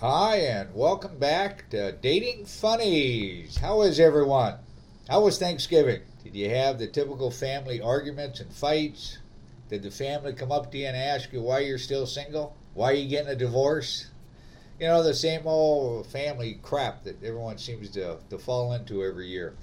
Hi, and welcome back to Dating Funnies. How is everyone? How was Thanksgiving? Did you have the typical family arguments and fights? Did the family come up to you and ask you why you're still single? Why are you getting a divorce? You know, the same old family crap that everyone seems to, to fall into every year.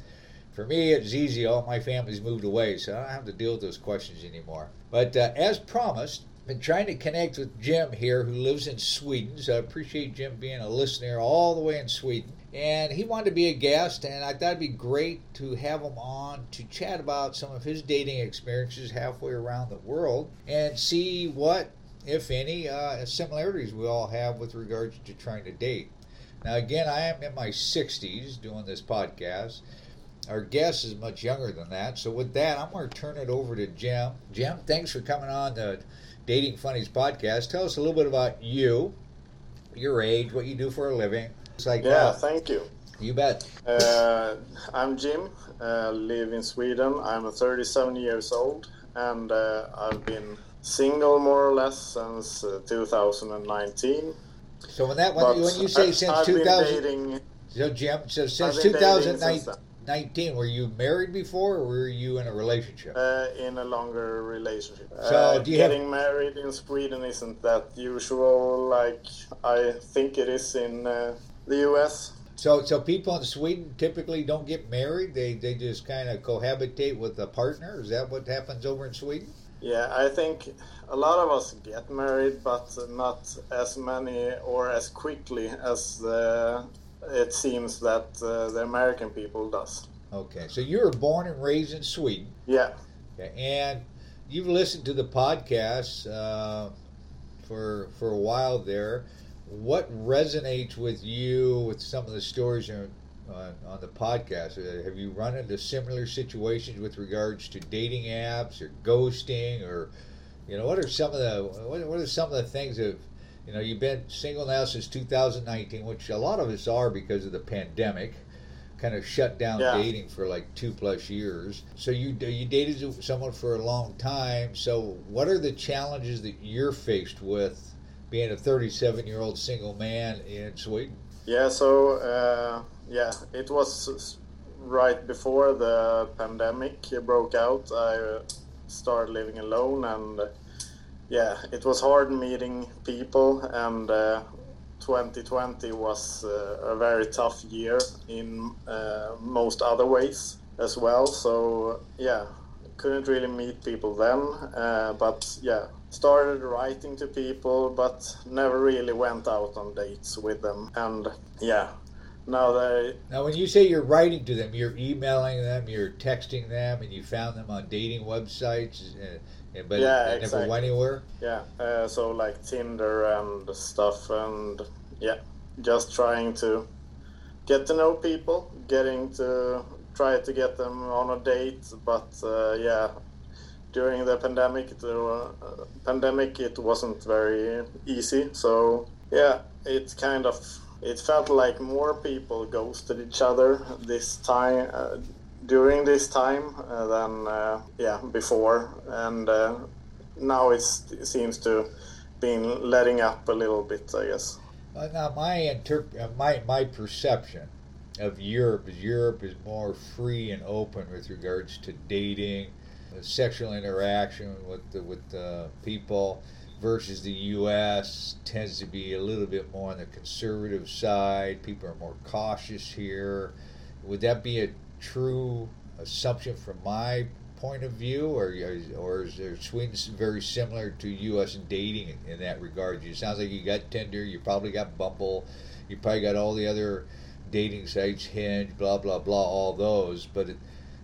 For me, it's easy. All my family's moved away, so I don't have to deal with those questions anymore. But uh, as promised, been trying to connect with Jim here, who lives in Sweden. So I appreciate Jim being a listener all the way in Sweden. And he wanted to be a guest, and I thought it'd be great to have him on to chat about some of his dating experiences halfway around the world and see what, if any, uh, similarities we all have with regards to trying to date. Now, again, I am in my 60s doing this podcast. Our guest is much younger than that. So, with that, I'm going to turn it over to Jim. Jim, thanks for coming on the Dating Funnies podcast. Tell us a little bit about you, your age, what you do for a living. It's like yeah, thank you. You bet. Uh, I'm Jim. Uh, live in Sweden. I'm 37 years old, and uh, I've been single more or less since uh, 2019. So when that when, when you say I, since I've 2000, so Jim, so since 2019. 19 were you married before or were you in a relationship? Uh, in a longer relationship. So uh, getting have... married in sweden isn't that usual like i think it is in uh, the us so so people in sweden typically don't get married? They they just kind of cohabitate with a partner? Is that what happens over in sweden? Yeah i think a lot of us get married but not as many or as quickly as the it seems that uh, the American people does. Okay, so you were born and raised in Sweden. Yeah. Okay, and you've listened to the podcast uh, for for a while there. What resonates with you with some of the stories on, on the podcast? Uh, have you run into similar situations with regards to dating apps or ghosting, or you know, what are some of the what, what are some of the things that you know, you've been single now since 2019, which a lot of us are because of the pandemic. Kind of shut down yeah. dating for like two plus years. So you you dated someone for a long time. So what are the challenges that you're faced with being a 37 year old single man in Sweden? Yeah. So uh, yeah, it was right before the pandemic broke out. I started living alone and yeah, it was hard meeting people, and uh, 2020 was uh, a very tough year in uh, most other ways as well. So yeah, couldn't really meet people then, uh, but yeah, started writing to people, but never really went out on dates with them, and yeah. Now they. Now, when you say you're writing to them, you're emailing them, you're texting them, and you found them on dating websites. Yeah, but yeah, it exactly. never went anywhere. Yeah, uh, so like Tinder and stuff, and yeah, just trying to get to know people, getting to try to get them on a date. But uh, yeah, during the pandemic, the uh, pandemic, it wasn't very easy. So yeah, it kind of it felt like more people ghosted each other this time uh, during this time uh, than uh, yeah before, and uh, now it seems to been letting up a little bit, I guess. Now my interp- uh, my my perception of Europe is Europe is more free and open with regards to dating, sexual interaction with the, with the people versus the U.S. tends to be a little bit more on the conservative side. People are more cautious here. Would that be a true assumption from my point of view, or or is there Sweden very similar to U.S. dating in, in that regard? It sounds like you got Tinder, you probably got Bumble, you probably got all the other dating sites, Hinge, blah blah blah, all those. But it,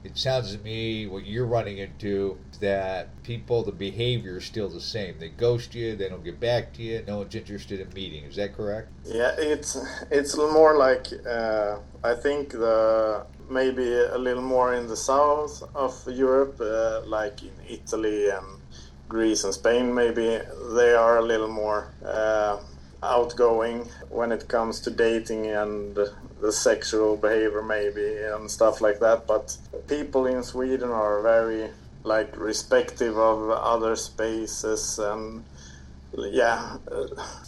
it sounds to me what you're running into that people, the behavior is still the same. They ghost you, they don't get back to you, no one's interested in meeting. Is that correct? Yeah, it's it's more like uh, I think the maybe a little more in the south of Europe, uh, like in Italy and Greece and Spain. Maybe they are a little more. Uh, outgoing when it comes to dating and the sexual behavior maybe and stuff like that but people in sweden are very like respective of other spaces and yeah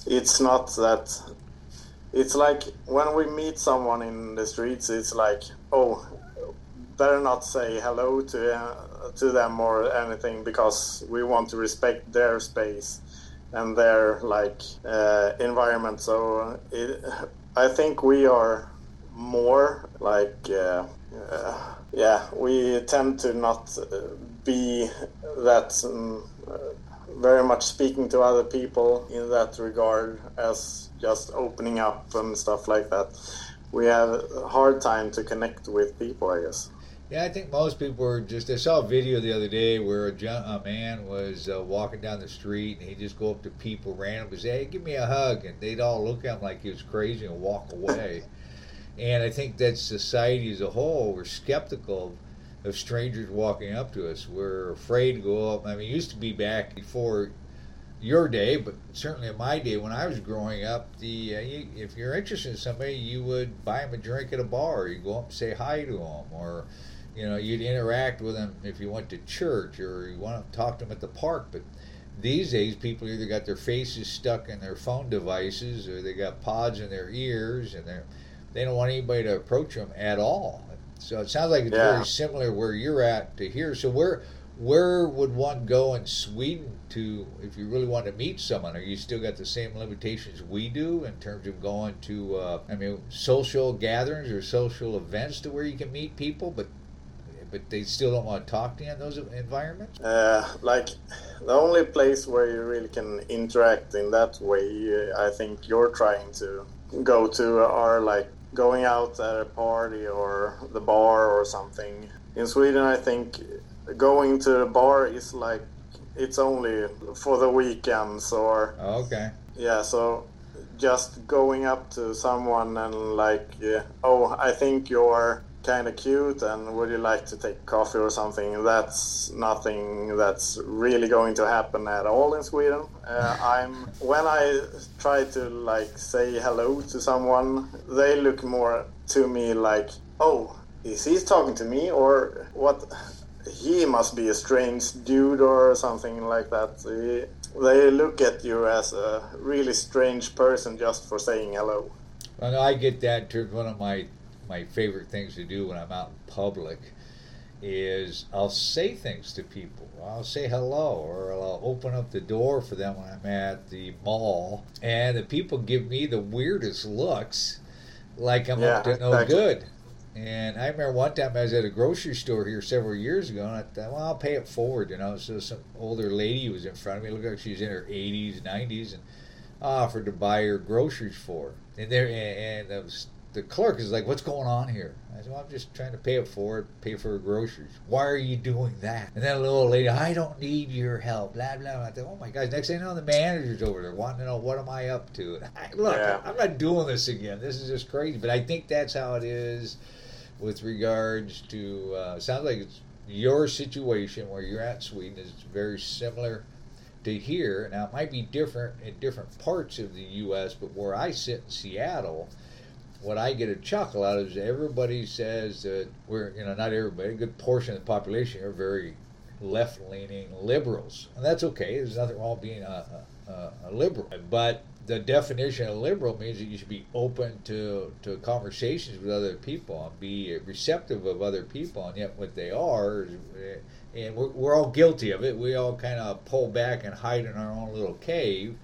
it's not that it's like when we meet someone in the streets, it's like, oh, better not say hello to uh, to them or anything because we want to respect their space and their like uh, environment. So it, I think we are more like uh, uh yeah, we tend to not uh, be that. Um, very much speaking to other people in that regard as just opening up and stuff like that. We have a hard time to connect with people, I guess. Yeah, I think most people were just. I saw a video the other day where a, a man was uh, walking down the street and he'd just go up to people randomly, say, "Hey, give me a hug," and they'd all look at him like he was crazy and walk away. and I think that society as a whole, we're skeptical of strangers walking up to us. We're afraid to go up. I mean, it used to be back before your day, but certainly in my day when I was growing up, the uh, you, if you're interested in somebody, you would buy them a drink at a bar. You go up and say hi to them, or you know, you'd interact with them if you went to church or you want to talk to them at the park. But these days, people either got their faces stuck in their phone devices or they got pods in their ears, and they they don't want anybody to approach them at all. So it sounds like it's yeah. very similar where you're at to here. So where where would one go in Sweden to if you really want to meet someone? Are you still got the same limitations we do in terms of going to uh, I mean social gatherings or social events to where you can meet people, but but they still don't want to talk to you in those environments? Uh, like the only place where you really can interact in that way, I think you're trying to go to are like going out at a party or the bar or something. In Sweden, I think going to the bar is like it's only for the weekends or. Okay. Yeah, so just going up to someone and like, yeah, oh, I think you're kind of cute and would you like to take coffee or something that's nothing that's really going to happen at all in sweden uh, i'm when i try to like say hello to someone they look more to me like oh is he talking to me or what he must be a strange dude or something like that they look at you as a really strange person just for saying hello well, I get that. Too. One of my my favorite things to do when I'm out in public is I'll say things to people. I'll say hello or I'll open up the door for them when I'm at the mall. And the people give me the weirdest looks like I'm yeah, up to no exactly. good. And I remember one time I was at a grocery store here several years ago, and I thought, well, I'll pay it forward. You know, so some older lady was in front of me. Looked like she was in her 80s, 90s, and I offered to buy her groceries for her. And there, and, and was the clerk is like, "What's going on here?" I said, well, "I'm just trying to pay it forward, pay for her groceries." Why are you doing that? And then a little lady, "I don't need your help." Blah blah. I thought, "Oh my gosh!" Next thing you know, the manager's over there wanting to know what am I up to. And I, look, yeah. I'm not doing this again. This is just crazy. But I think that's how it is with regards to. Uh, sounds like it's your situation where you're at Sweden is very similar to here. Now it might be different in different parts of the U.S., but where I sit in Seattle what I get a chuckle out of is everybody says that we're, you know, not everybody, a good portion of the population are very left leaning liberals. And that's okay. There's nothing wrong with being a, a, a, liberal. But the definition of liberal means that you should be open to, to conversations with other people and be receptive of other people. And yet, what they are, and we're, we're all guilty of it, we all kind of pull back and hide in our own little cave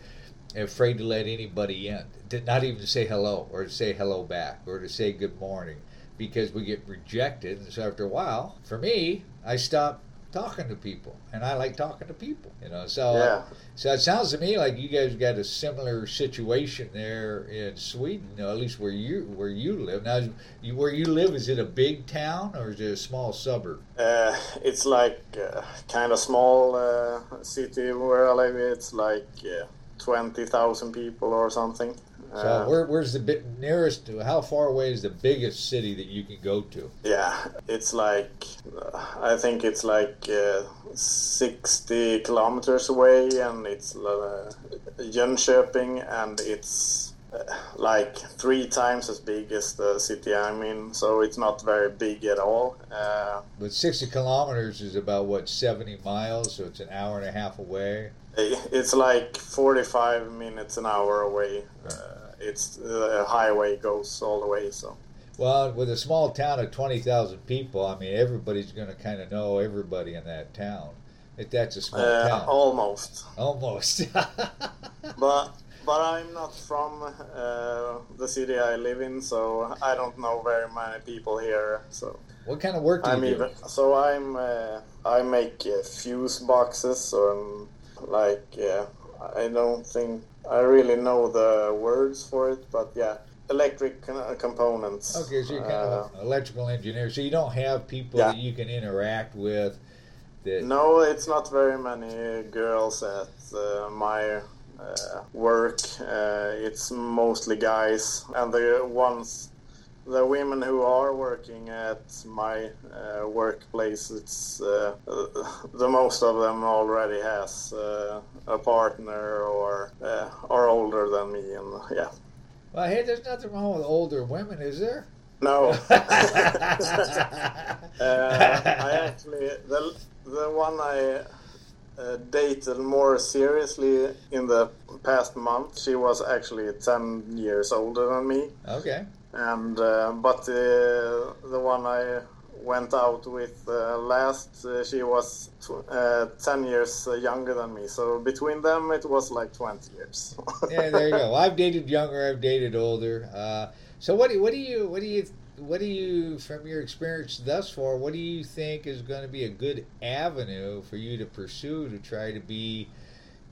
afraid to let anybody in, to not even to say hello or to say hello back or to say good morning because we get rejected. And so after a while, for me, I stop talking to people and I like talking to people, you know. So yeah. so it sounds to me like you guys got a similar situation there in Sweden, you know, at least where you where you live. Now you, where you live is it a big town or is it a small suburb? Uh, it's like uh, kind of small uh, city where I live. It's like twenty thousand people or something. So where, where's the bit nearest? To, how far away is the biggest city that you can go to? Yeah, it's like I think it's like uh, sixty kilometers away, and it's uh, Jönköping, and it's uh, like three times as big as the city I'm in, so it's not very big at all. Uh, but 60 kilometers is about what 70 miles, so it's an hour and a half away. It's like 45 minutes an hour away. Uh, it's the highway goes all the way. So Well, with a small town of 20,000 people, I mean, everybody's going to kind of know everybody in that town. If that's a small uh, town. almost. Almost. But but I'm not from uh, the city I live in, so I don't know very many people here. So what kind of work do you I'm do? even so I'm uh, I make uh, fuse boxes or like yeah I don't think I really know the words for it, but yeah electric uh, components. Okay, so you're kind Uh, of an electrical engineer. So you don't have people Yeah. that you can interact with. That No, it's not very many girls at uh, my uh, work. Uh, it's mostly guys, and the ones, the women who are working at my uh, workplace, it's uh, the most of them already has uh, a partner or uh, are older than me, and yeah. well, hey, there's nothing wrong with older women, is there? No. Uh, I actually the the one I uh, dated more seriously in the past month. She was actually ten years older than me, okay. And uh, but uh, the one I went out with uh, last, she was ten years younger than me. So between them, it was like twenty years. Yeah, there you go. Well, I've dated younger. I've dated older. So what what do you what do you what do you from your experience thus far? What do you think is going to be a good avenue for you to pursue to try to be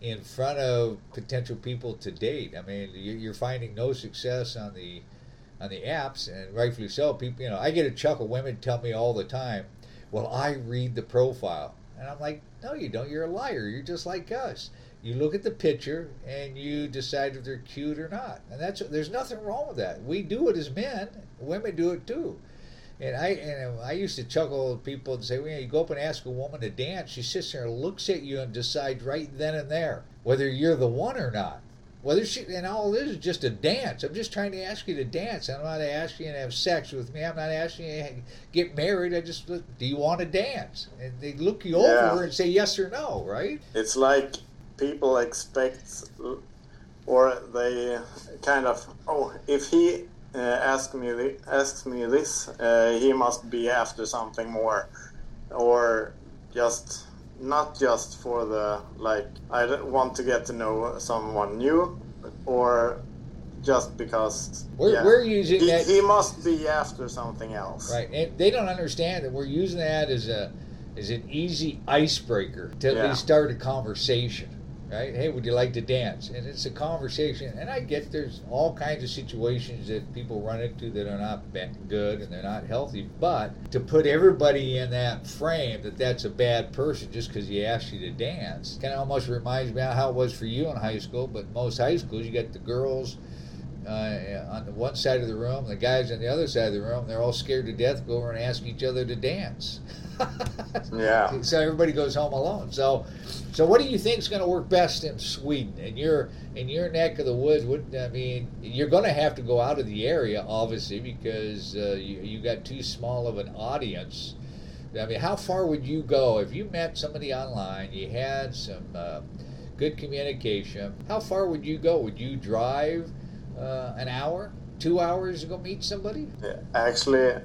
in front of potential people to date? I mean, you- you're finding no success on the on the apps, and rightfully so. People, you know, I get a chuckle. Women tell me all the time, "Well, I read the profile," and I'm like, "No, you don't. You're a liar. You're just like us." You look at the picture and you decide if they're cute or not, and that's there's nothing wrong with that. We do it as men. Women do it too. And I and I used to chuckle at people and say, well, you go up and ask a woman to dance, she sits there and looks at you and decides right then and there whether you're the one or not. Whether she and all this is just a dance. I'm just trying to ask you to dance. I'm not asking you to have sex with me. I'm not asking you to get married. I just do you want to dance? And they look you Yeah. over and say yes or no, right? it's like people expect or they kind of oh if he uh, asks me asks me this uh, he must be after something more or just not just for the like i want to get to know someone new or just because We're, yeah, we're using he, that he must be after something else Right, and they don't understand that we're using that as a as an easy icebreaker to at Yeah. least start a conversation. Right? Hey, would you like to dance? And it's a conversation. And I get there's all kinds of situations that people run into that are not good and they're not healthy. But to put everybody in that frame that that's a bad person just because he asked you to dance, kind of almost reminds me of how it was for you in high school. But most high schools, you got the girls uh, on the one side of the room, the guys on the other side of the room, they're all scared to death. Go over and ask each other to dance. yeah So everybody goes home alone. So, so what do you think is going to work best in Sweden? In your in your neck of the woods, what I mean, you're going to have to go out of the area, obviously, because uh, you you got too small of an audience. I mean, how far would you go if you met somebody online? You had some uh, good communication. How far would you go? Would you drive uh, an hour, two hours to go meet somebody? Yeah, Actually,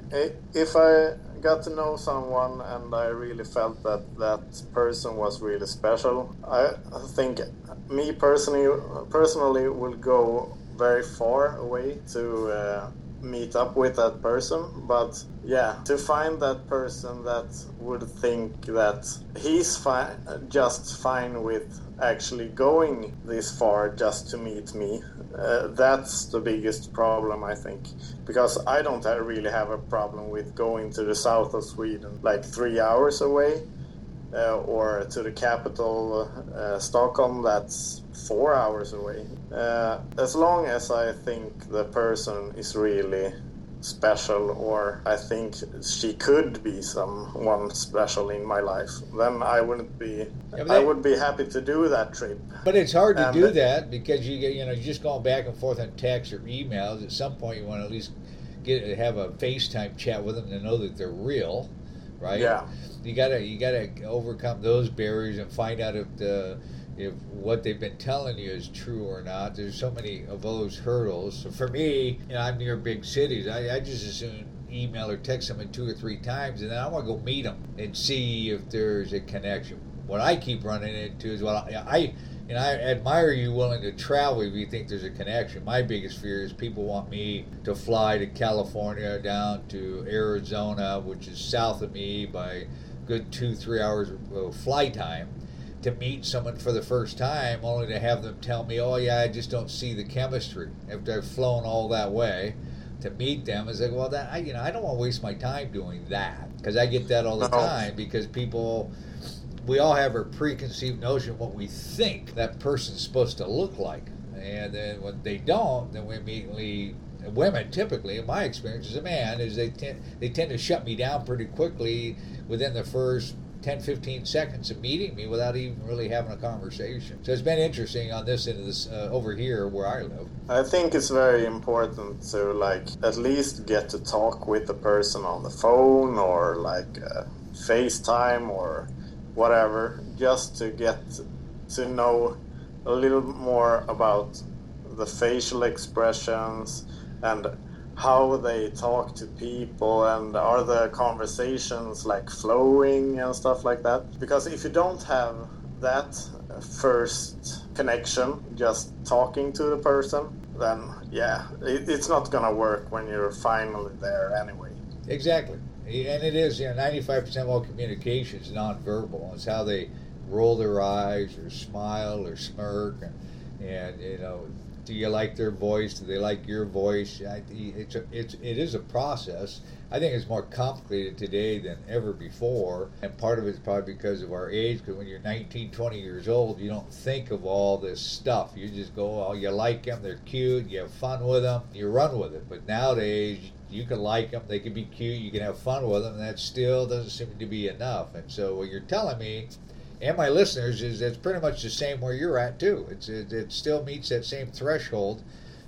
if I got to know someone and I really felt that that person was really special, I think me personally personally will go very far away to uh, meet up with that person. But yeah, to find that person that would think that he's fine, just fine with actually going this far just to meet me. Uh, that's the biggest problem, I think, because I don't really have a problem with going to the south of Sweden, like three hours away, uh, or to the capital, uh, Stockholm, that's four hours away. Uh, as long as I think the person is really special or I think she could be someone special in my life, then I wouldn't be Yeah, but I would be happy to do that trip. But it's hard to Um, do but- that because you get you know you're just going back and forth on text or emails. At some point, you want to at least get have a FaceTime chat with them to know that they're real, right? Yeah. You gotta you gotta overcome those barriers and find out if the if what they've been telling you is true or not. There's so many of those hurdles. So for me, you know, I'm near big cities. I, I just assume email or text someone two or three times, and then I want to go meet them and see if there's a connection. What I keep running into is, well, I and I admire you willing to travel if you think there's a connection. My biggest fear is people want me to fly to California, down to Arizona, which is south of me by good two, three hours of fly time, to meet someone for the first time, only to have them tell me, oh, yeah, I just don't see the chemistry after I've flown all that way to meet them is like, well, that I, you know, I don't want to waste my time doing that because I get that all the time because people, we all have a preconceived notion of what we think that person's supposed to look like, and then when they don't, then we immediately. Women typically, in my experience as a man, is they tend they tend to shut me down pretty quickly within the first 10, 15 seconds of meeting me without even really having a conversation. So it's been interesting on this end of this uh, over here where I live. I think it's very important to like at least get to talk with the person on the phone or like uh, FaceTime or whatever, just to get to know a little more about the facial expressions and how they talk to people and are the conversations like flowing and stuff like that? Because if you don't have that first connection just talking to the person then yeah it, it's not gonna work when you're finally there anyway. Exactly. And it is you know 95% of all communication is nonverbal. It's how they roll their eyes or smile or smirk and, and you know do you like their voice? Do they like your voice? It's a, it's it is a process. I think it's more complicated today than ever before, and part of it's probably because of our age. Because when you're 19, 20 years old, you don't think of all this stuff. You just go, oh, you like them, they're cute, you have fun with them, you run with it. But nowadays, you can like them, they can be cute, you can have fun with them, and that still doesn't seem to be enough. And so, what you're telling me and my listeners is it's pretty much the same where you're at too. It's it, it still meets that same threshold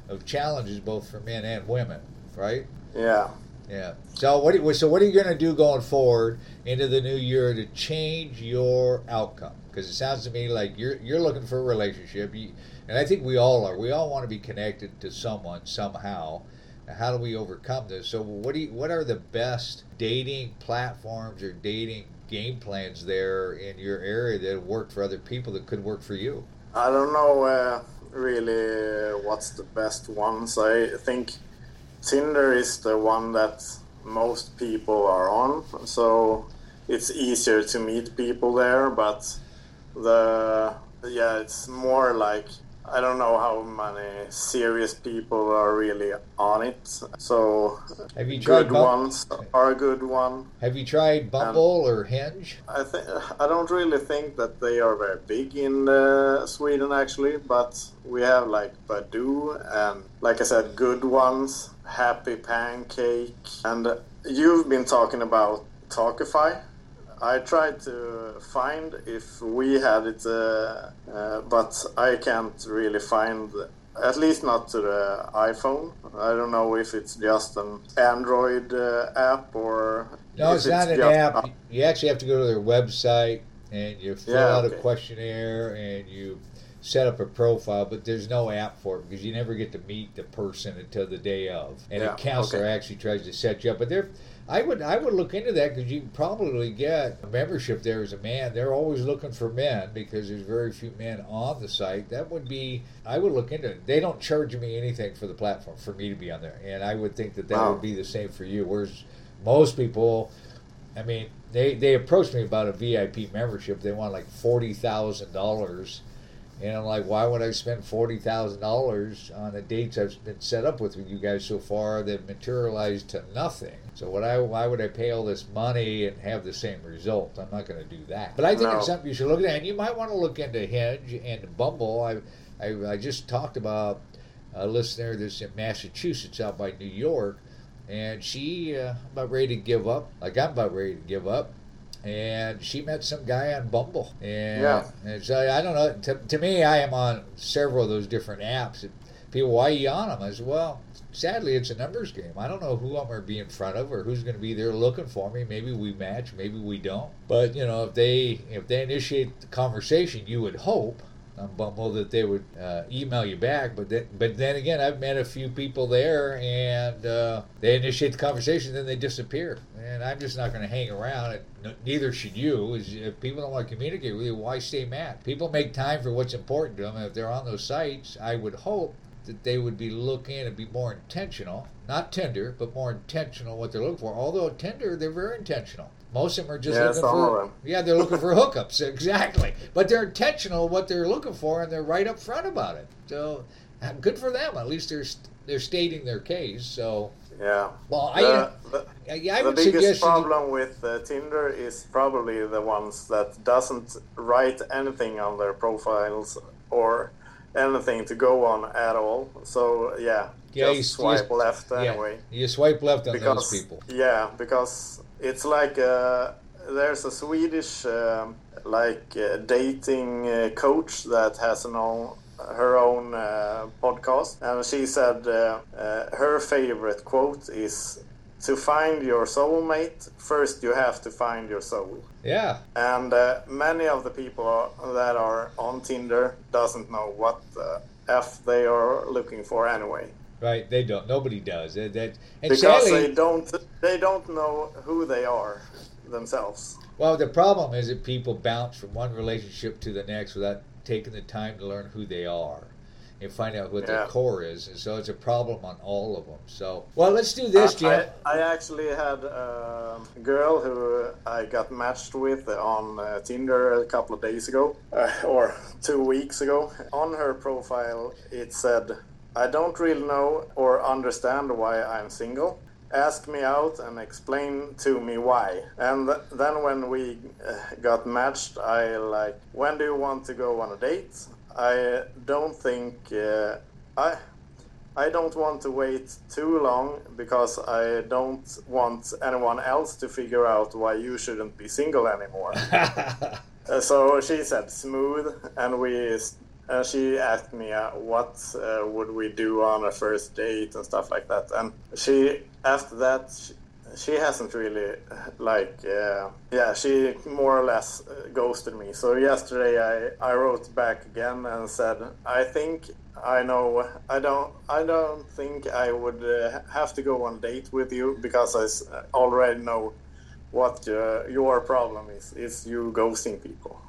of challenges both for men and women, right? Yeah. Yeah. So what? Do, so what are you going to do going forward into the new year to change your outcome? Because it sounds to me like you're you're looking for a relationship, you, and I think we all are. We all want to be connected to someone somehow. How do we overcome this? So what do you, what are the best dating platforms or dating game plans there in your area that worked for other people that could work for you? I don't know uh, really what's the best ones. I think Tinder is the one that most people are on, so it's easier to meet people there. But the yeah, it's more like I don't know how many serious people are really on it. So have you tried good ones are a good one. Have you tried Bumble and or Hinge? I think I don't really think that they are very big in uh, Sweden actually, but we have like Badoo and like I said, good ones, Happy Pancake, and you've been talking about Talkify. I tried to find if we had it, uh, uh, but I can't really find, at least not to the iPhone. I don't know if it's just an Android uh, app or. No, it's not an app. You actually have to go to their website and you fill yeah, out okay. a questionnaire and you set up a profile, but there's no app for it because you never get to meet the person until the day of. And yeah, a counselor okay. actually tries to set you up. But they're I would I would look into that because you can probably get a membership there as a man. They're always looking for men because there's very few men on the site. That would be I would look into it. They don't charge me anything for the platform for me to be on there, and I would think that that wow. would be the same for you. Whereas most people, I mean, they they approached me about a VIP membership. They want like forty thousand dollars and I'm like, why would I spend forty thousand dollars on the dates I've been set up with you guys so far that materialized to nothing? So what I why would I pay all this money and have the same result? I'm not going to do that. But I think no. it's something you should look at, and you might want to look into Hinge and Bumble. I I, I just talked about a listener that's in Massachusetts, out by New York, and she uh, about ready to give up. Like I'm about ready to give up and she met some guy on Bumble. And, yeah. and so uh, I don't know. To, to me, I am on several of those different apps. People, why are you on them? I said, well, sadly, it's a numbers game. I don't know who I'm going to be in front of or who's going to be there looking for me. Maybe we match, maybe we don't. But you know, if they if they initiate the conversation, you would hope on Bumble that they would uh, email you back. But then, but then again, I've met a few people there, and uh, they initiate the conversation, then they disappear, and I'm just not going to hang around. Neither should you. If people don't want to communicate with you, why stay mad? People make time for what's important to them. If they're on those sites, I would hope that they would be looking and be more intentional, not Tinder, but more intentional what they're looking for. Although Tinder, they're very intentional. Most of them are just yeah, looking for yeah, they're looking for hookups exactly. But they're intentional what they're looking for, and they're right up front about it. So good for them. At least they're they're stating their case. So yeah. Well, the, I the, yeah, I the would biggest problem with uh, Tinder is probably the ones that doesn't write anything on their profiles or anything to go on at all. So yeah, yeah, just you, swipe you, left anyway. Yeah, you swipe left on because, those people. Yeah, because it's like uh, there's a Swedish um, like uh, dating uh, coach that has an own, her own uh, podcast, and she said uh, uh, her favorite quote is. To find your soulmate, first you have to find your soul. Yeah. And many of the people are, that are on Tinder doesn't know what the f they are looking for anyway. Right, they don't. Nobody does. That, that because sadly, they don't. They don't know who they are themselves. Well, the problem is that people bounce from one relationship to the next without taking the time to learn who they are and find out what yeah. their core is. And so it's a problem on all of them. So, well, let's do this, Jim. I, I actually had a girl who I got matched with on uh, Tinder a couple of days ago, uh, or two weeks ago. On her profile, it said, I don't really know or understand why I'm single. Ask me out and explain to me why. And th- then when we uh, got matched, I like, when do you want to go on a date? I don't think uh, I. I don't want to wait too long because I don't want anyone else to figure out why you shouldn't be single anymore. uh, so she said smooth, and we uh, she asked me uh, what uh, would we do on a first date and stuff like that. And she after that she, she hasn't really like uh, yeah she more or less uh, ghosted me. So yesterday I, I wrote back again and said i think i know i don't i don't think i would uh, have to go on date with you because i already know what your problem is is you ghosting people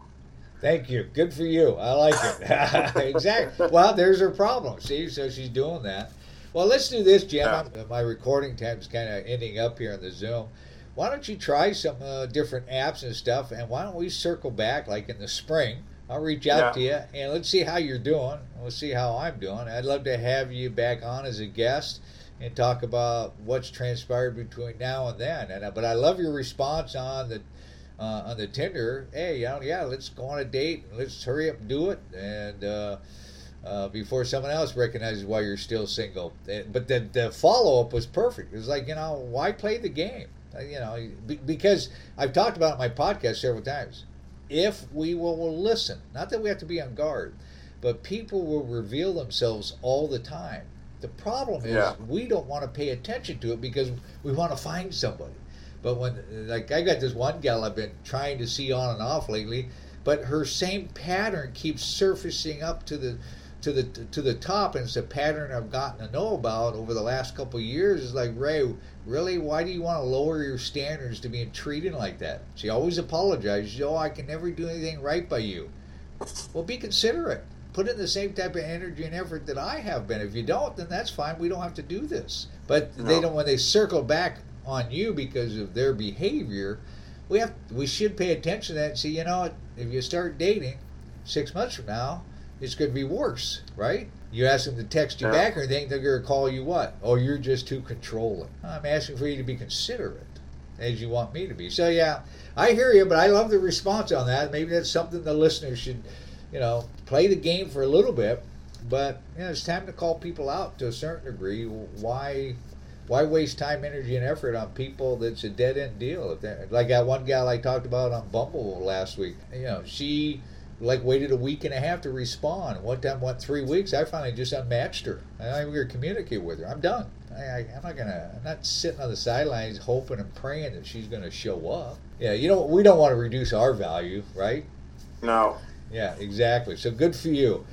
Thank you. Good for you. I like it. exactly. Well, there's her problem. See, so she's doing that. Well, let's do this, Jim. Yeah. My recording time's kind of ending up here on the Zoom. Why don't you try some uh, different apps and stuff, and why don't we circle back like in the spring? I'll reach out yeah. to you, and let's see how you're doing. We'll see how I'm doing. I'd love to have you back on as a guest and talk about what's transpired between now and then. And uh, but I love your response on the uh, on the Tinder, hey, know, yeah, let's go on a date. Let's hurry up and do it, and uh, uh, before someone else recognizes why you're still single. But the the follow up was perfect. It was like, you know, why play the game? Uh, you know, because I've talked about it my podcast several times. If we will, will listen, not that we have to be on guard, but people will reveal themselves all the time. The problem is yeah. we don't want to pay attention to it because we want to find somebody. But when, like, I got this one gal I've been trying to see on and off lately, but her same pattern keeps surfacing up to the to the to the top, and it's a pattern I've gotten to know about over the last couple of years. Is like Ray, really? Why do you want to lower your standards to being treated like that? She always apologizes. Oh, I can never do anything right by you. Well, be considerate. Put in the same type of energy and effort that I have been. If you don't, then that's fine. We don't have to do this. But no. they don't. When they circle back on you because of their behavior, we have we should pay attention to that and see, you know, if you start dating six months from now, it's going to be worse, right? You ask them to text you yeah. back or anything, they're going to call you what? Oh, you're just too controlling. I'm asking for you to be considerate as you want me to be. So, yeah, I hear you, but I love the response on that. Maybe that's something the listeners should, you know, play the game for a little bit. But, you know, it's time to call people out to a certain degree. Why why waste time, energy, and effort on people that's a dead end deal? Like that one gal I talked about on Bumble last week, you know, she like waited a week and a half to respond. One time went three weeks. I finally just unmatched her. I don't even communicate with her. I'm done. I, I, am not gonna. I'm not sitting on the sidelines hoping and praying that she's gonna show up. Yeah, you know, we don't want to reduce our value, right? No. Yeah, exactly. So good for you.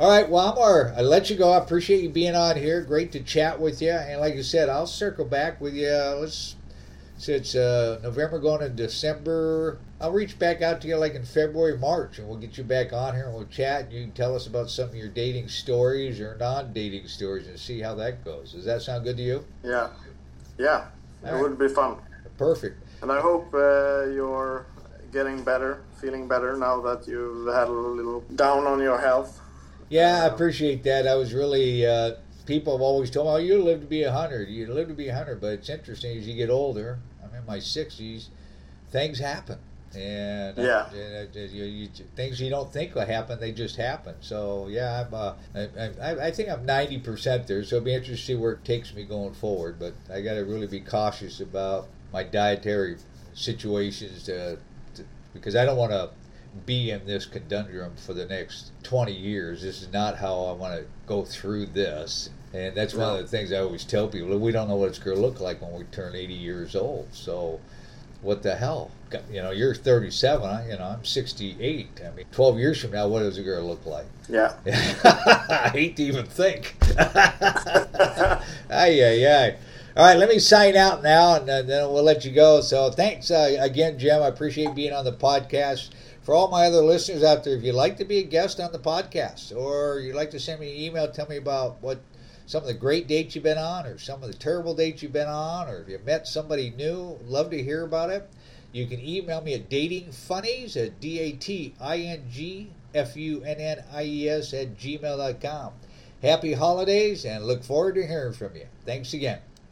All right, well, I let you go. I appreciate you being on here. Great to chat with you. And like you said, I'll circle back with you. Let's since uh, November going to December. I'll reach back out to you like in February, March, and we'll get you back on here and we'll chat. And you can tell us about some of your dating stories or non-dating stories and see how that goes. Does that sound good to you? Yeah, yeah, All it right. would be fun. Perfect. And I hope uh, you're getting better, feeling better now that you've had a little down on your health. Yeah, I Uh, appreciate that. I was really. Uh, people have always told me, "Oh, you live to be a hundred. You live to be a hundred." But it's interesting as you get older. I'm in my sixties. Things happen, and uh, Yeah. and, uh, you, you, things you don't think will happen, they just happen. So yeah, I'm. Uh, I, I, I think I'm ninety percent there. So it'll be interesting to see where it takes me going forward. But I got to really be cautious about my dietary situations to, to because I don't want to be in this conundrum for the next 20 years. This is not how I want to go through this. And that's one of the things I always tell people. We don't know what it's going to look like when we turn 80 years old. So, what the hell? You know, you're 37. I, you know, I'm 68. I mean, 12 years from now, what is it going to look like? Yeah. I hate to even think. ay, ay, ay. All right, let me sign out now, and uh, then we'll let you go. So, thanks uh, again, Jim. I appreciate being on the podcast. For all my other listeners out there, if you'd like to be a guest on the podcast, or you'd like to send me an email, tell me about what some of the great dates you've been on, or some of the terrible dates you've been on, or if you met somebody new, love to hear about it. You can email me at datingfunnies at D A T I N G F U N N I E S at gmail.com. Happy holidays and look forward to hearing from you. Thanks again.